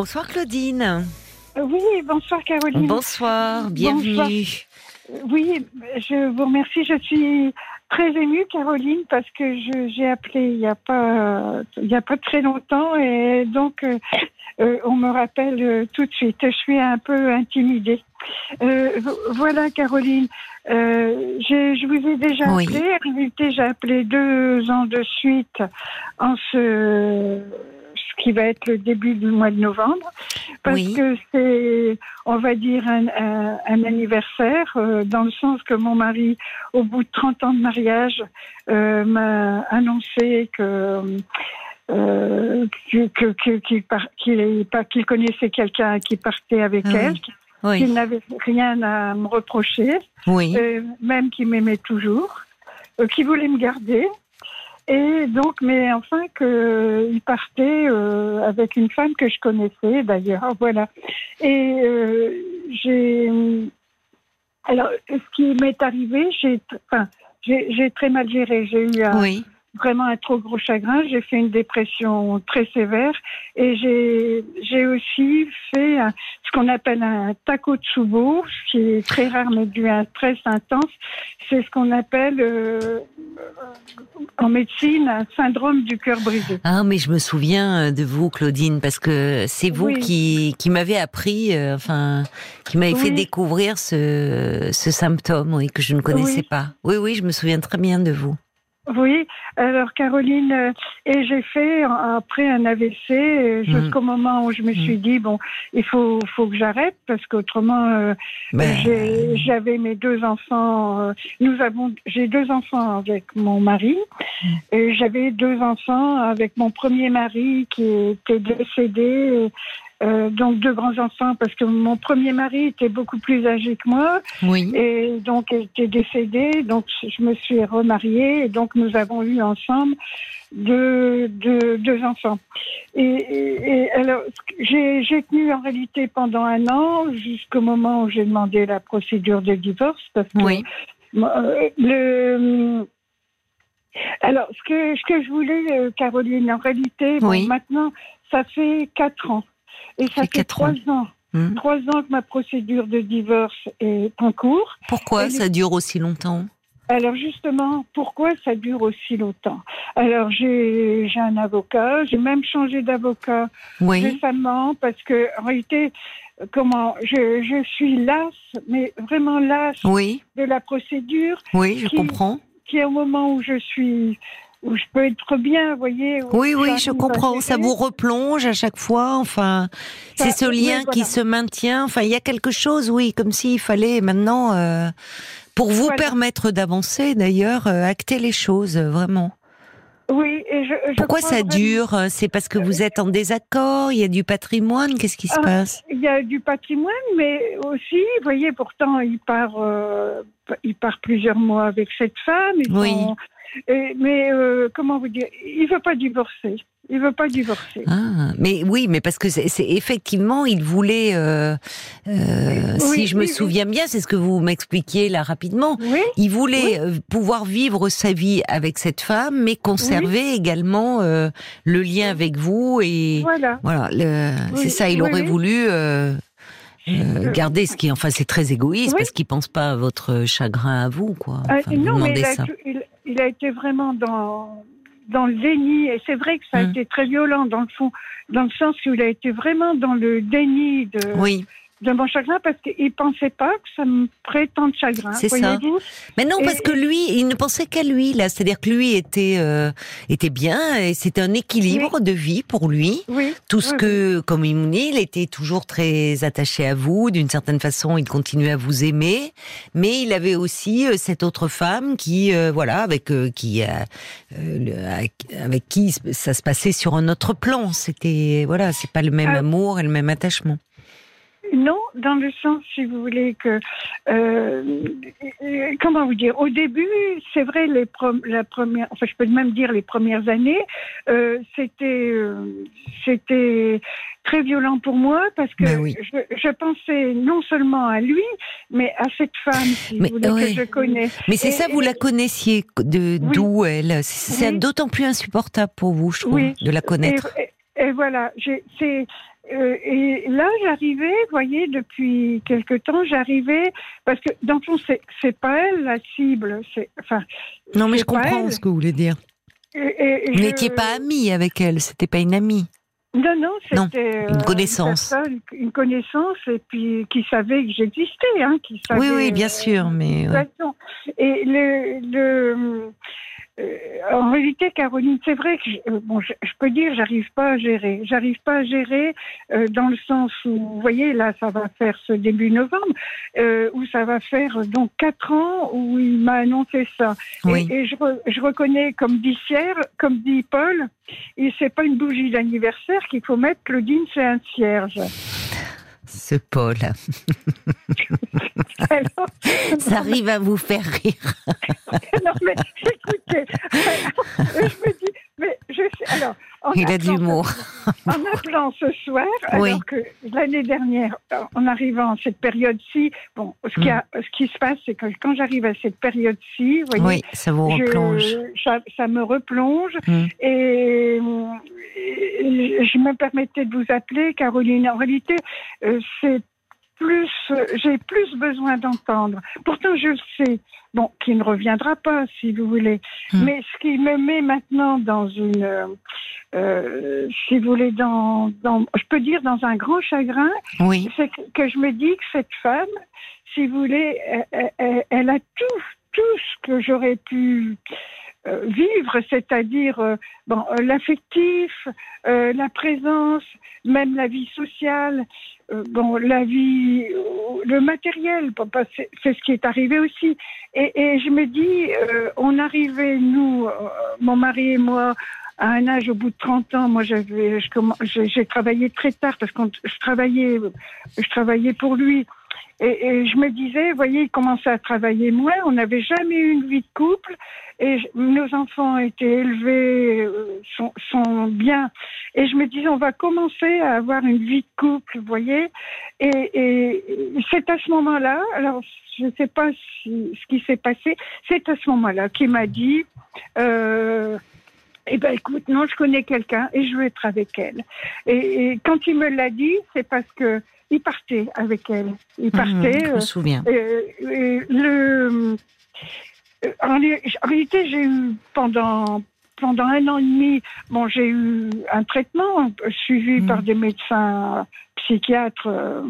Bonsoir Claudine. Oui, bonsoir Caroline. Bonsoir, bienvenue. Oui, je vous remercie. Je suis très émue, Caroline, parce que j'ai appelé il n'y a pas il y a pas très longtemps et donc euh, euh, on me rappelle euh, tout de suite. Je suis un peu intimidée. voilà, Caroline. je vous ai déjà appelé. Réalité, j'ai appelé deux ans de suite en ce qui va être le début du mois de novembre, parce que c'est, on va dire, un, anniversaire, euh, dans le sens que mon mari, au bout de 30 ans de mariage, euh, m'a annoncé que euh, qu'il connaissait quelqu'un qui partait avec ah elle, qu'il n'avait rien à me reprocher, même qu'il m'aimait toujours, qu'il voulait me garder. Et donc, mais enfin qu'il partait euh, avec une femme que je connaissais d'ailleurs, voilà. Et euh, j'ai, alors, ce qui m'est arrivé, j'ai, enfin, j'ai très mal géré. J'ai eu un, oui vraiment un trop gros chagrin. J'ai fait une dépression très sévère et j'ai aussi fait ce qu'on appelle un takotsubo, ce qui est très rare mais dû à un stress intense. C'est ce qu'on appelle euh, en médecine un syndrome du cœur brisé. Ah mais je me souviens euh, de vous Claudine parce que c'est vous qui qui m'avez appris, euh, enfin qui m'avez fait découvrir ce ce symptôme, oui que je ne connaissais pas. Oui oui, je me souviens très bien de vous. Oui, alors Caroline, euh, et j'ai fait après un AVC euh, jusqu'au mhm. moment où je me suis mhm. dit bon, il faut faut que j'arrête parce qu'autrement euh, ben. j'avais mes deux enfants. nous avons, j'ai deux enfants avec mon mari mhm. et j'avais deux enfants avec mon premier mari qui était décédé euh, donc deux grands enfants parce que mon premier mari était beaucoup plus âgé que moi. Oui. et donc était décédé. Donc je me suis remariée. Et donc nous avons eu ensemble deux, deux, deux enfants. Et, et, alors j'ai, tenu en réalité pendant un an jusqu'au moment où j'ai demandé la procédure de divorce parce que oui. Euh, le alors, ce que, ce que je voulais, euh, Caroline, en réalité, bon, maintenant, ça fait quatre ans et ça fait trois ans. Hmm. Trois ans que ma procédure de divorce est en cours. Pourquoi ça dure aussi longtemps? Alors justement, pourquoi ça dure aussi longtemps? Alors j'ai un avocat, j'ai même changé d'avocat récemment parce que en réalité, comment je, je suis lasse, mais vraiment lasse de la procédure. Oui, je comprends. Qui est au moment où je suis où je peux être bien, vous voyez. Oui, oui, je comprends. Ça vous replonge à chaque fois. Enfin, c'est ce lien qui se maintient. Enfin, il y a quelque chose, oui, comme s'il fallait maintenant, euh, pour vous permettre d'avancer, d'ailleurs, euh, acter les choses, vraiment. Oui, et je, je Pourquoi ça dure C'est parce que vous êtes en désaccord Il y a du patrimoine Qu'est-ce qui se ah, passe? Il y a du patrimoine, mais aussi, vous voyez, pourtant, il part, euh, il part plusieurs mois avec cette femme. Ils oui mais euh, comment vous dire, il veut pas divorcer. Il veut pas divorcer. Ah, mais oui, mais parce que c'est effectivement, il voulait, euh, euh, si je me souviens bien, c'est ce que vous m'expliquiez là rapidement. Il voulait pouvoir vivre sa vie avec cette femme, mais conserver également le lien avec vous et voilà. Voilà, c'est ça. Il aurait voulu. garder ce qui, enfin, c'est très égoïste parce qu'il pense pas à votre chagrin à vous, quoi. non, mais il, il a été vraiment dans, dans le déni. Et c'est vrai que ça a mmh. été très violent dans le fond, dans le sens où il a été vraiment dans le déni de, oui de mon chagrin parce qu'il pensait pas que ça me ferait tant de chagrin. C'est ça. Mais non, parce que lui, il ne pensait qu'à lui là. C'est-à-dire que lui était euh, était bien et c'était un équilibre de vie pour lui. Oui. Tout ce que, comme il me dit, il était toujours très attaché à vous. D'une certaine façon, il continuait à vous aimer, mais il avait aussi euh, cette autre femme qui, euh, voilà, avec qui avec qui ça se passait sur un autre plan. C'était voilà, c'est pas le même amour et le même attachement. Non, dans le sens, si vous voulez, que euh, comment vous dire, au début, c'est vrai, les la première, enfin, je peux même dire les premières années, euh, c'était, euh, c'était très violent pour moi parce que ben je, pensais non seulement à lui, mais à cette femme si vous voulez, que je connais. Mais c'est ça, vous la connaissiez de d'où elle? C'est d'autant plus insupportable pour vous, je trouve, de la connaître. Et voilà, c'est euh, et là, j'arrivais, vous voyez, depuis quelque temps, j'arrivais parce que dans le fond, c'est pas elle la cible, enfin. Non, mais je comprends ce que vous voulez dire. vous n'étiez pas amie avec elle, c'était pas une amie. Non, non, c'était une connaissance. Une, connaissance et puis qui savait que j'existais, hein, qui savait. Oui, oui, bien sûr, mais. Et le, le euh, en réalité, Caroline, c'est vrai que je, euh, bon, je, peux dire, j'arrive pas à gérer. J'arrive pas à gérer euh, dans le sens où, vous voyez, là, ça va faire ce début novembre, où ça va faire donc quatre ans où il m'a annoncé ça. Et, je, je, reconnais, comme dit Sierre, comme dit Paul, et c'est pas une bougie d'anniversaire qu'il faut mettre. Claudine, c'est un cierge ce Paul. Ça arrive à vous faire rire. non, mais écoutez, je me dis, mais je sais, alors, il a de l'humour. En appelant ce soir, alors que l'année dernière, en arrivant à cette période-ci, bon, ce, qui, a, ce qui se passe, c'est que quand j'arrive à cette période-ci, vous voyez, oui, ça vous replonge. ça, me replonge. Mm. Et, je me permettais de vous appeler, Caroline. En réalité, euh, c'est plus, j'ai plus besoin d'entendre. Pourtant, je le sais bon, qui ne reviendra pas, si vous voulez. Hmm. Mais ce qui me met maintenant dans une, euh, euh, si vous voulez, dans, dans, je peux dire dans un grand chagrin, oui. c'est que, je me dis que cette femme, si vous voulez, elle, a tout, tout ce que j'aurais pu euh, vivre, c'est-à-dire bon, l'affectif, la présence, même la vie sociale, euh, bon, la vie, le matériel, c'est ce qui est arrivé aussi. Et, je me dis, euh, on arrivait, nous, euh, mon mari et moi, à un âge au bout de 30 ans, moi j'avais, j'ai travaillé très tard parce que je travaillais, je travaillais pour lui. Et, je me disais, vous voyez, il commençait à travailler moins, on n'avait jamais eu une vie de couple, et nos enfants étaient élevés, euh, sont, sont, bien. Et je me disais, on va commencer à avoir une vie de couple, vous voyez. Et, et c'est à ce moment-là, alors je ne sais pas ce qui s'est passé, c'est à ce moment-là qu'il m'a dit, euh, eh ben écoute, non, je connais quelqu'un et je veux être avec elle. Et, et quand il me l'a dit, c'est parce que il partait avec elle. Il mhm, partait. je me euh, souviens. Euh, le, euh, en, réalité, j'ai eu pendant pendant un an et demi, bon, j'ai eu un traitement suivi mhm. par des médecins psychiatres.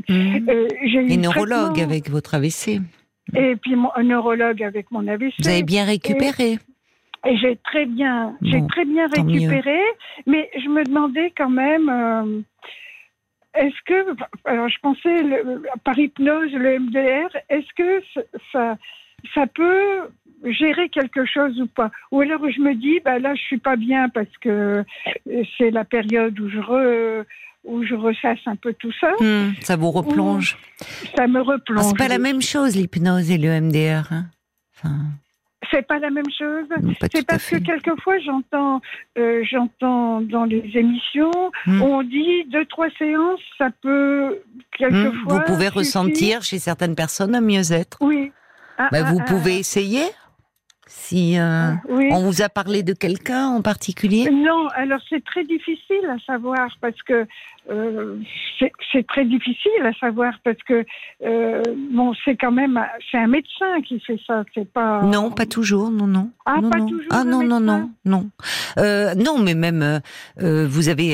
Mmh. et neurologue avec votre AVC. Et puis un neurologue avec mon AVC. Vous avez bien récupéré. Et, j'ai très bien, j'ai très bien récupéré, mais je me demandais quand même. Est-ce que, alors je pensais par hypnose, le MDR, est-ce que ça, ça peut gérer quelque chose ou pas? Ou alors je me dis, bah là je suis pas bien parce que c'est la période où je où je ressasse un peu tout ça. Hmm, ça vous replonge. Ça me replonge. c'est pas la même chose l'hypnose et le MDR. Hein enfin... C'est pas la même chose. C'est parce que quelquefois j'entends, euh, j'entends dans les émissions, hmm. on dit deux trois séances, ça peut quelquefois. Vous pouvez ressentir chez certaines personnes un mieux-être. Oui. Ah, bah, vous ah, pouvez ah. essayer. Si euh, on vous a parlé de quelqu'un en particulier? Non, alors c'est très difficile à savoir parce que euh, c'est très difficile à savoir parce que euh, bon, c'est quand même c'est un médecin qui fait ça, c'est pas. Non, pas toujours, non, non. Ah, non, pas non. toujours. Ah non, non, non, non, euh, non, mais même vous avez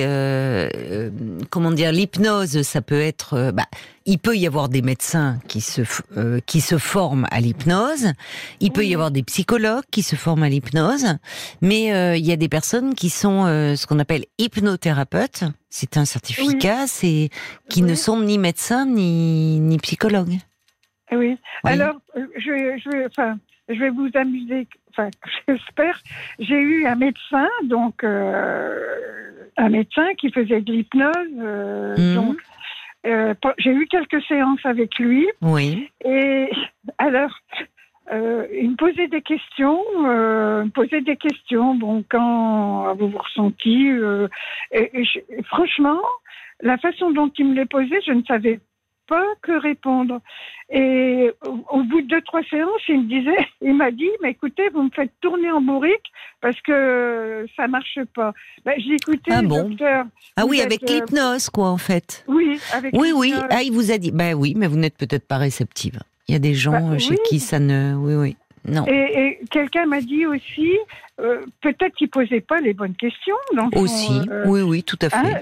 comment dire l'hypnose, ça peut être. bah, il peut y avoir des médecins qui se qui se forment à l'hypnose. Il peut y avoir des psychologues qui se forment à l'hypnose, mais il y a des personnes qui sont ce qu'on appelle hypnothérapeutes. C'est un certificat, c'est qui ne sont ni médecins ni, ni psychologues. Oui. Alors, euh, je, je, enfin, je vais vous amuser. Enfin, j'espère. J'ai eu un médecin, donc euh, un médecin qui faisait de l'hypnose. Euh, mhm. Donc, j'ai eu quelques séances avec lui. Oui. Et alors, euh, il me posait des questions, euh, me posait des questions. Bon, quand vous vous ressentiez, euh, et, franchement, la façon dont il me les posait, je ne savais pas que répondre. Et au, bout de deux, trois séances, il me disait, il m'a dit, mais écoutez, vous me faites tourner en bourrique parce que ça marche pas. Ben, j'ai écouté ah bon? docteur. Ah oui, avec euh, l'hypnose, quoi, en fait. Oui, avec Oui, oui. Ah, il vous a dit, ben oui, mais vous n'êtes peut-être pas réceptive. Il y a des gens bah, chez qui ça ne, oui, oui. Non. Et, quelqu'un m'a dit aussi, euh, peut-être qu'il posait pas les bonnes questions. aussi, euh, oui, oui, tout à fait. Hein,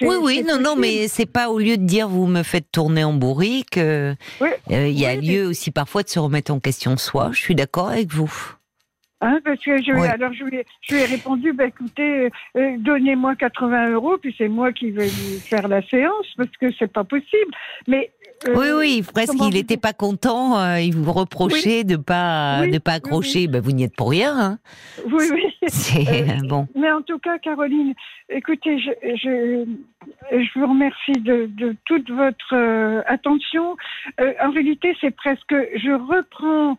oui, oui, non, non, mais c'est pas au lieu de dire vous me faites tourner en bourrique. Euh, il y a lieu aussi parfois de se remettre en question soi. Je suis d'accord avec vous. Hein, parce que je, alors je lui, ai, répondu, bah, écoutez, donnez-moi 80 euros, puis c'est moi qui vais faire la séance, parce que c'est pas possible. Mais euh, oui, oui, presque. Il n'était pas content. Euh, il vous reprochait de pas de pas accrocher. Ben, vous n'y êtes pour rien. Hein. Oui, oui. C'est euh, bon. Mais en tout cas, Caroline, écoutez, je, je, je vous remercie de, de toute votre attention. en réalité, c'est presque. Je reprends.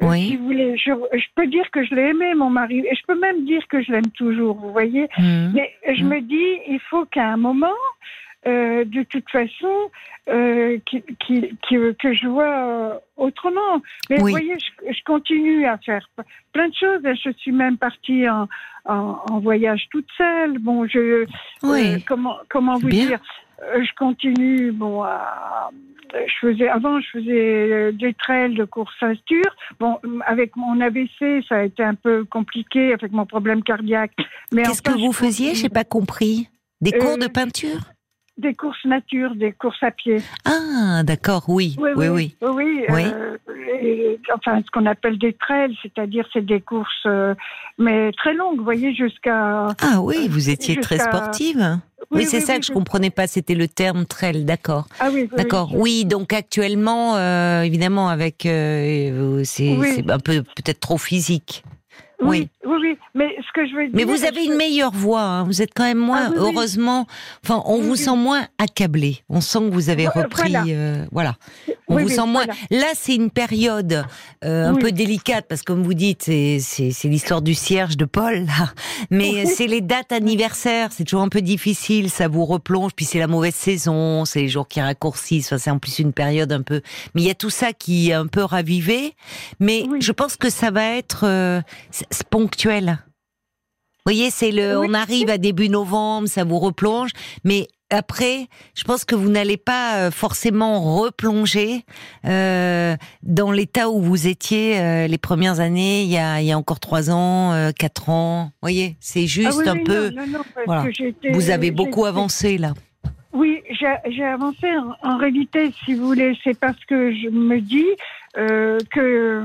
Oui. Si vous voulez, je, je, peux dire que je l'ai aimé, mon mari, et je peux même dire que je l'aime toujours, vous voyez. Mmh. Mais je mmh. me dis, il faut qu'à un moment, euh, de toute façon, euh, qui, qui, que je vois euh, autrement. Mais vous voyez, je, je, continue à faire plein de choses. Je suis même partie en, en, voyage toute seule. Bon, je euh, comment comment vous dire Je continue. Bon, à, je faisais avant, je faisais des trails de course ceinture. Bon, avec mon AVC, ça a été un peu compliqué avec mon problème cardiaque. Mais qu'est-ce que vous faisiez? J'ai pas compris. Des cours de peinture? Des courses nature, des courses à pied. Ah, d'accord, oui. Oui, oui. Oui, oui. Euh, enfin, ce qu'on appelle des trails, c'est-à-dire c'est des courses, euh, mais très longues, vous voyez, jusqu'à. Ah oui, vous étiez très sportive. Oui, c'est ça que je comprenais pas, c'était le terme trail, d'accord. Ah oui, d'accord. Oui, donc actuellement, euh, évidemment, avec c'est un peu peut-être trop physique. Oui, oui, oui, Mais ce que je veux dire. Mais vous avez une meilleure voix. Hein. Vous êtes quand même moins, ah heureusement. Enfin, on vous sent moins accablé. On sent que vous avez repris. Voilà. Euh, on vous sent moins. Là, c'est une période euh, un peu délicate parce que, comme vous dites, c'est l'histoire du cierge de Paul. Là. Mais c'est les dates anniversaires. C'est toujours un peu difficile. Ça vous replonge. Puis c'est la mauvaise saison. C'est les jours qui raccourcissent. Enfin, c'est en plus une période un peu. Mais il y a tout ça qui est un peu ravivé. Mais je pense que ça va être. Euh, ponctuel. Vous voyez, c'est le, on arrive à début novembre, ça vous replonge, mais après, je pense que vous n'allez pas euh, forcément replonger euh, dans l'état où vous étiez euh, les premières années, il y a, il y a encore trois ans, quatre ans. Vous voyez, c'est juste ah un peu. voilà. Vous avez beaucoup avancé là. Oui, j'ai avancé. En, réalité, si vous voulez, c'est parce que je me dis que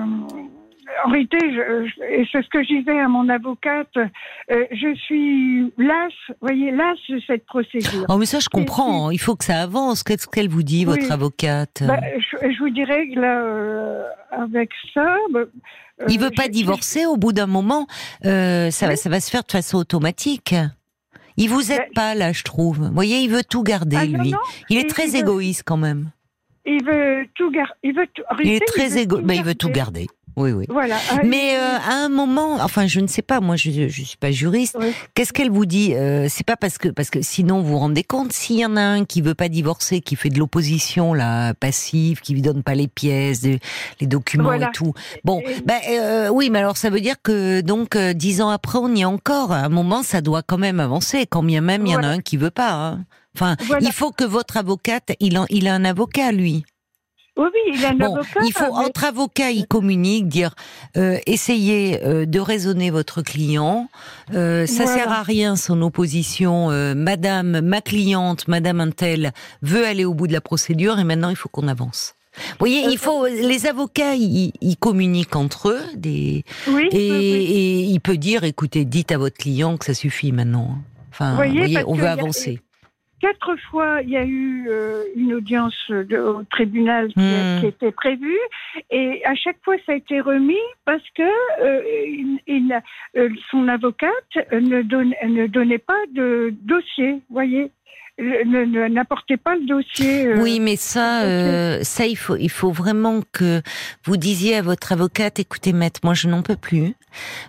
en réalité, et c'est ce que je disais à mon avocate, euh, je suis lasse, voyez, lasse de cette procédure. Oh, mais ça, je comprends. Il faut que ça avance. Qu'est-ce qu'elle vous dit, votre avocate bah, je, vous dirais que là, euh, avec ça. Bah, euh, il veut pas divorcer au bout d'un moment. ça, va, ça va se faire de façon automatique. Il vous aide bah, pas là, je trouve. Vous voyez, il veut tout garder, ah, lui. il est très égoïste quand même. Il veut tout garder. Il veut Il est très égoïste. Mais il veut tout garder oui, oui. Voilà. Mais euh, à un moment, enfin, je ne sais pas, moi, je ne suis pas juriste. Qu'est-ce qu'elle vous dit euh, C'est pas parce que, parce que sinon, vous vous rendez compte, s'il y en a un qui veut pas divorcer, qui fait de l'opposition là, passive, qui lui donne pas les pièces, les documents et tout. Bon, ben euh, oui, mais alors ça veut dire que donc dix ans après, on y est encore. À un moment, ça doit quand même avancer, quand bien même il y en a un qui veut pas. Hein. Enfin, il faut que votre avocate, il, en, il a un avocat lui. Oui, oui, il a un avocat. Il faut, entre avocats, il communique, dire, euh, essayez euh, de raisonner votre client. Euh, ça sert à rien son opposition. Euh, Madame, ma cliente, Madame Intel veut aller au bout de la procédure et maintenant il faut qu'on avance. Vous voyez, il faut les avocats, ils, communiquent entre eux, des, oui, et, et, il peut dire, écoutez, dites à votre client que ça suffit maintenant. Enfin, vous voyez, on veut avancer. Quatre fois, il y a eu euh, une audience de, au tribunal qui, hmm. qui, était prévue, et à chaque fois, ça a été remis parce que euh, il, euh, son avocate ne, donne, ne donnait pas de dossier, voyez. N'apportez pas le dossier. Euh, oui, mais ça, euh, ça il faut, il faut vraiment que vous disiez à votre avocate, écoutez, maître, moi je n'en peux plus.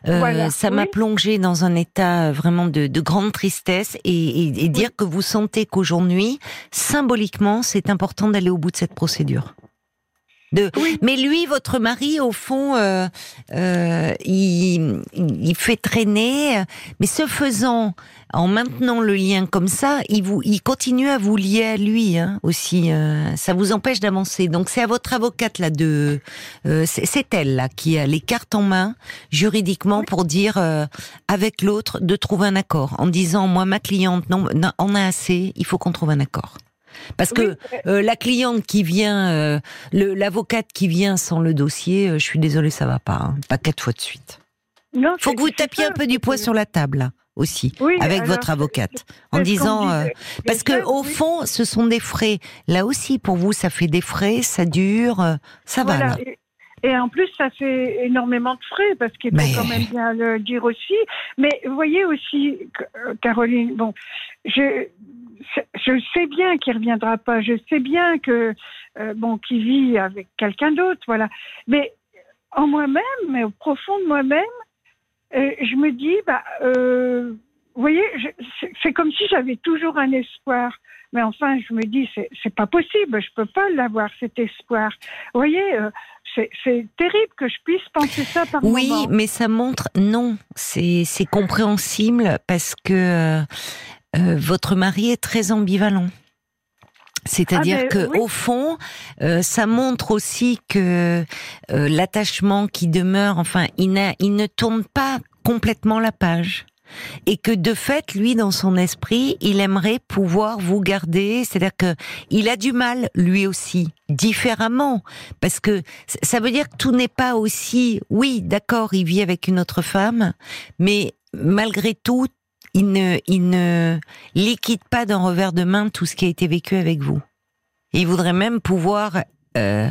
Euh, ça m'a plongé dans un état vraiment de, de grande tristesse et, et, dire que vous sentez qu'aujourd'hui, symboliquement, c'est important d'aller au bout de cette procédure. De... Mais lui, votre mari, au fond, euh, euh, il, il, fait traîner. Mais ce faisant, en maintenant le lien comme ça, il vous, il continue à vous lier à lui hein, aussi. Euh, ça vous empêche d'avancer. Donc c'est à votre avocate là de, euh, c'est elle là qui a les cartes en main juridiquement pour dire euh, avec l'autre de trouver un accord, en disant moi ma cliente non, non on a assez, il faut qu'on trouve un accord. Parce que euh, la cliente qui vient, euh, l'avocate qui vient sans le dossier, euh, je suis désolée, ça va pas. Hein. Pas quatre fois de suite. Il faut que vous tapiez un peu du poids sur la table aussi avec votre avocate en disant parce que au fond ce sont des frais là aussi pour vous ça fait des frais ça dure ça va Et, en plus, ça fait énormément de frais, parce qu'il faut quand même bien le dire aussi. Mais vous voyez aussi, Caroline, bon, je, je sais bien qu'il reviendra pas. Je sais bien que euh, bon, qu'il vit avec quelqu'un d'autre, voilà. Mais en moi-même, mais au profond de moi-même, euh, je me dis, bah, euh, vous voyez, c'est comme si j'avais toujours un espoir. Mais enfin, je me dis, c'est pas possible, je peux pas l'avoir cet espoir. Vous voyez, c'est terrible que je puisse penser ça par Oui, mais ça montre, non, c'est compréhensible parce que euh, votre mari est très ambivalent. C'est-à-dire ah que au fond, euh, ça montre aussi que euh, l'attachement qui demeure, enfin, il, il ne tourne pas complètement la page et que de fait, lui, dans son esprit, il aimerait pouvoir vous garder. C'est-à-dire que il a du mal, lui aussi, différemment, parce que ça veut dire que tout n'est pas aussi. Oui, d'accord, il vit avec une autre femme, mais malgré tout, il ne, il ne liquide pas d'un revers de main tout ce qui a été vécu avec vous. il voudrait même pouvoir euh,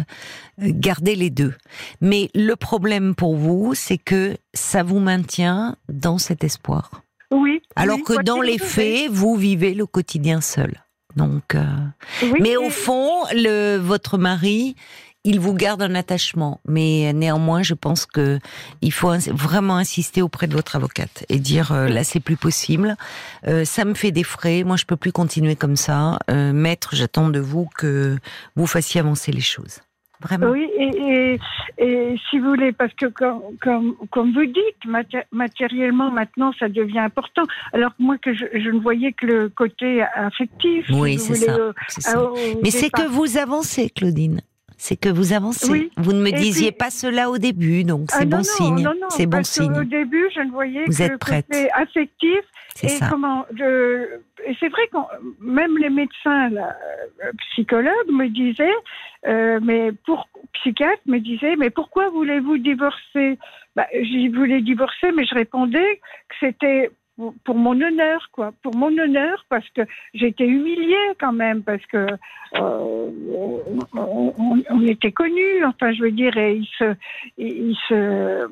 garder les deux. Mais le problème pour vous, c'est que ça vous maintient dans cet espoir. Oui. Alors que dans les faits, vous vivez le quotidien seul. Donc, euh, mais au fond, le, votre mari, il vous garde un attachement. Mais néanmoins, je pense que il faut vraiment insister auprès de votre avocate et dire euh, là c'est plus possible. Euh, ça me fait des frais. Moi, je peux plus continuer comme ça. Euh, maître, j'attends de vous que vous fassiez avancer les choses. Vraiment. Oui, et, si vous voulez, parce que comme, comme, vous dites, matériellement maintenant, ça devient important. Alors moi, que je, ne voyais que le côté affectif. Oui, c'est ça. Mais c'est que vous avancez, Claudine c'est que vous avancez. Vous ne me disiez pas cela au début, donc c'est ah, bon signe. C'est bon signe. Au début, je ne voyais vous que êtes prête. affectif. Et ça. comment c'est vrai que même les médecins, là, euh, psychologues me disaient, euh, mais pour psychiatres me disaient, mais pourquoi voulez-vous divorcer? Bah, J'y voulais divorcer, mais je répondais que c'était pour, mon honneur, quoi, pour mon honneur, parce que j'étais humiliée quand même, parce que euh, on, était connus, enfin, je veux dire, et il se, il se,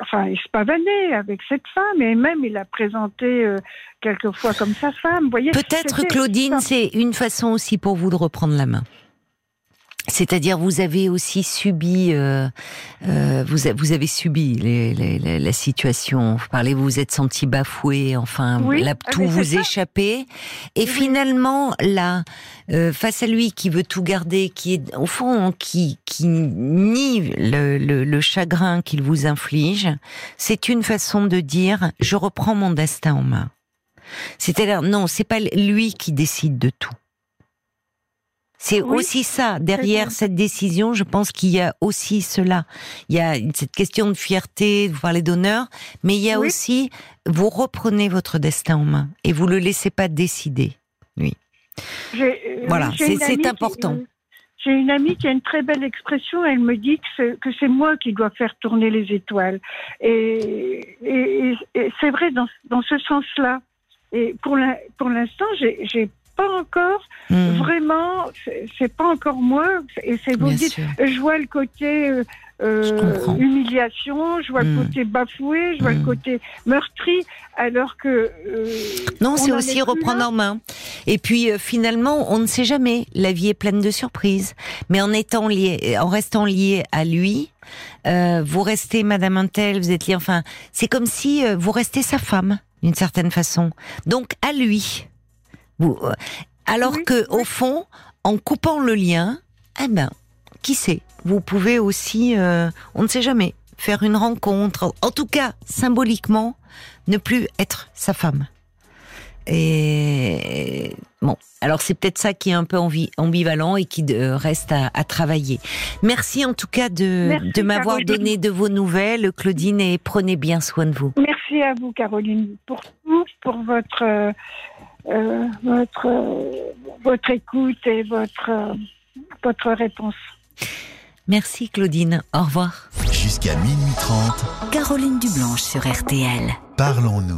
enfin, il se pavanait avec cette femme, et même il a présenté euh, quelquefois comme sa femme. Voyez. Peut-être Claudine, c'est une façon aussi pour vous de reprendre la main. C'est-à-dire, vous avez aussi subi, euh, euh, vous, vous, avez subi les, les, la situation. Vous parlez, vous vous êtes senti bafoué, enfin, ah, tout vous échappait. Et finalement, là, euh, face à lui qui veut tout garder, qui est au fond qui qui nie le, le, le chagrin qu'il vous inflige, c'est une façon de dire je reprends mon destin en main. C'est-à-dire non, c'est pas lui qui décide de tout. C'est aussi ça. Derrière cette décision, je pense qu'il y a aussi cela. Il y a cette question de fierté, vous parlez d'honneur, mais il y a aussi, vous reprenez votre destin en main et vous le laissez pas décider, lui. Euh, voilà, c'est important. J'ai une amie qui a une très belle expression. Elle me dit que c'est moi qui dois faire tourner les étoiles. Et, c'est vrai dans, dans ce sens-là. Et pour l'instant, j'ai pas encore hmm. vraiment, c'est pas encore moi. Et c'est vous dites, je vois le côté euh, euh, humiliation, je vois le hmm. côté bafoué, je vois le hmm. côté meurtri, alors que euh, non, c'est aussi reprendre en main. Et puis finalement, on ne sait jamais. La vie est pleine de surprises, mais en étant lié, en restant lié à lui. vous restez Madame Intel, vous êtes lié. Enfin, c'est comme si vous restez sa femme d'une certaine façon. Donc à lui. Euh, alors que au fond, en coupant le lien, eh ben, qui sait Vous pouvez aussi, euh, on ne sait jamais, faire une rencontre. En tout cas, symboliquement, ne plus être sa femme. Et bon, alors c'est peut-être ça qui est un peu ambivalent et qui reste à, travailler. Merci en tout cas de, de m'avoir donné de vos nouvelles, Claudine, et prenez bien soin de vous. Merci à vous, Caroline, pour tout, pour votre euh, votre votre écoute et votre votre réponse. Merci, Claudine. Au revoir. Jusqu'à minuit 30. Caroline Dublanche sur RTL. Parlons-nous.